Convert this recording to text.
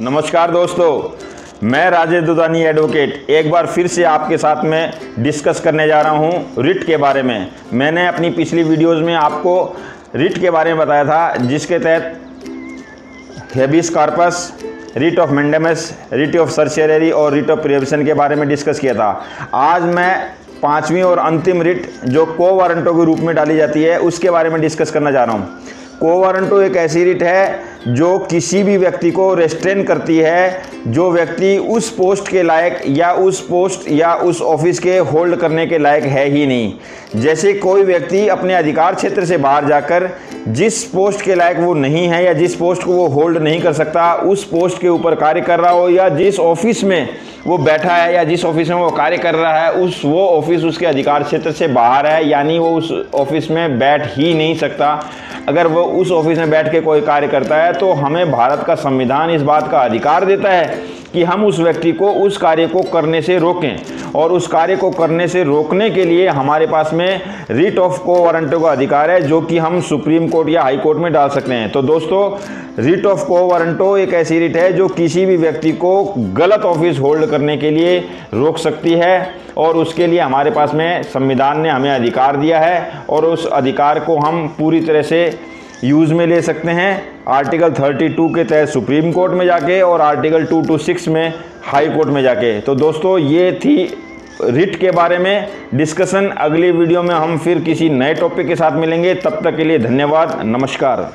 नमस्कार दोस्तों, मैं राजेश दुदानी एडवोकेट एक बार फिर से आपके साथ में डिस्कस करने जा रहा हूँ रिट के बारे में। मैंने अपनी पिछली वीडियोस में आपको रिट के बारे में बताया था, जिसके तहत habeas corpus writ of mandamus writ of certiorari और रिट ऑफ़ प्रिवेशन के बारे में डिस्कस किया था। आज मैं पांचवी और अंतिम रिट जो को वारंटों के रूप में डाली जाती है, उसके बारे में डिस्कस करना चाह रहा हूँ। को वारंटो एक ऐसी रिट है जो किसी भी व्यक्ति को रेस्ट्रेन करती है, जो व्यक्ति उस पोस्ट के लायक या उस पोस्ट या उस ऑफ़िस के होल्ड करने के लायक है ही नहीं। जैसे कोई व्यक्ति अपने अधिकार क्षेत्र से बाहर जाकर जिस पोस्ट के लायक वो नहीं है या जिस पोस्ट को वो होल्ड नहीं कर सकता, उस पोस्ट के ऊपर कार्य कर रहा हो या जिस ऑफ़िस में वो बैठा है या जिस ऑफ़िस में वो कार्य कर रहा है, उस वो ऑफ़िस उसके अधिकार क्षेत्र से बाहर है, यानी वो उस ऑफ़िस में बैठ ही नहीं सकता। अगर वो उस ऑफ़िस में बैठ के कोई कार्य करता है तो हमें भारत का संविधान इस बात का अधिकार देता है कि हम उस व्यक्ति को, उस कार्य को करने से रोकें। और उस कार्य को करने से रोकने के लिए हमारे पास में रिट ऑफ़ को वारंटो का अधिकार है, जो कि हम सुप्रीम कोर्ट या हाई कोर्ट में डाल सकते हैं। तो दोस्तों रिट ऑफ़ को वारंटो एक ऐसी रिट है, जो किसी भी व्यक्ति को गलत ऑफ़िस होल्ड करने के लिए रोक सकती है। और उसके लिए हमारे पास में संविधान ने हमें अधिकार दिया है, और उस अधिकार को हम पूरी तरह से यूज़ में ले सकते हैं। आर्टिकल 32 के तहत सुप्रीम कोर्ट में जाके और आर्टिकल 226 में हाई कोर्ट में जाके। तो दोस्तों, ये थी रिट के बारे में। डिस्कशन अगली वीडियो में हम फिर किसी नए टॉपिक के साथ मिलेंगे। तब तक के लिए धन्यवाद। नमस्कार।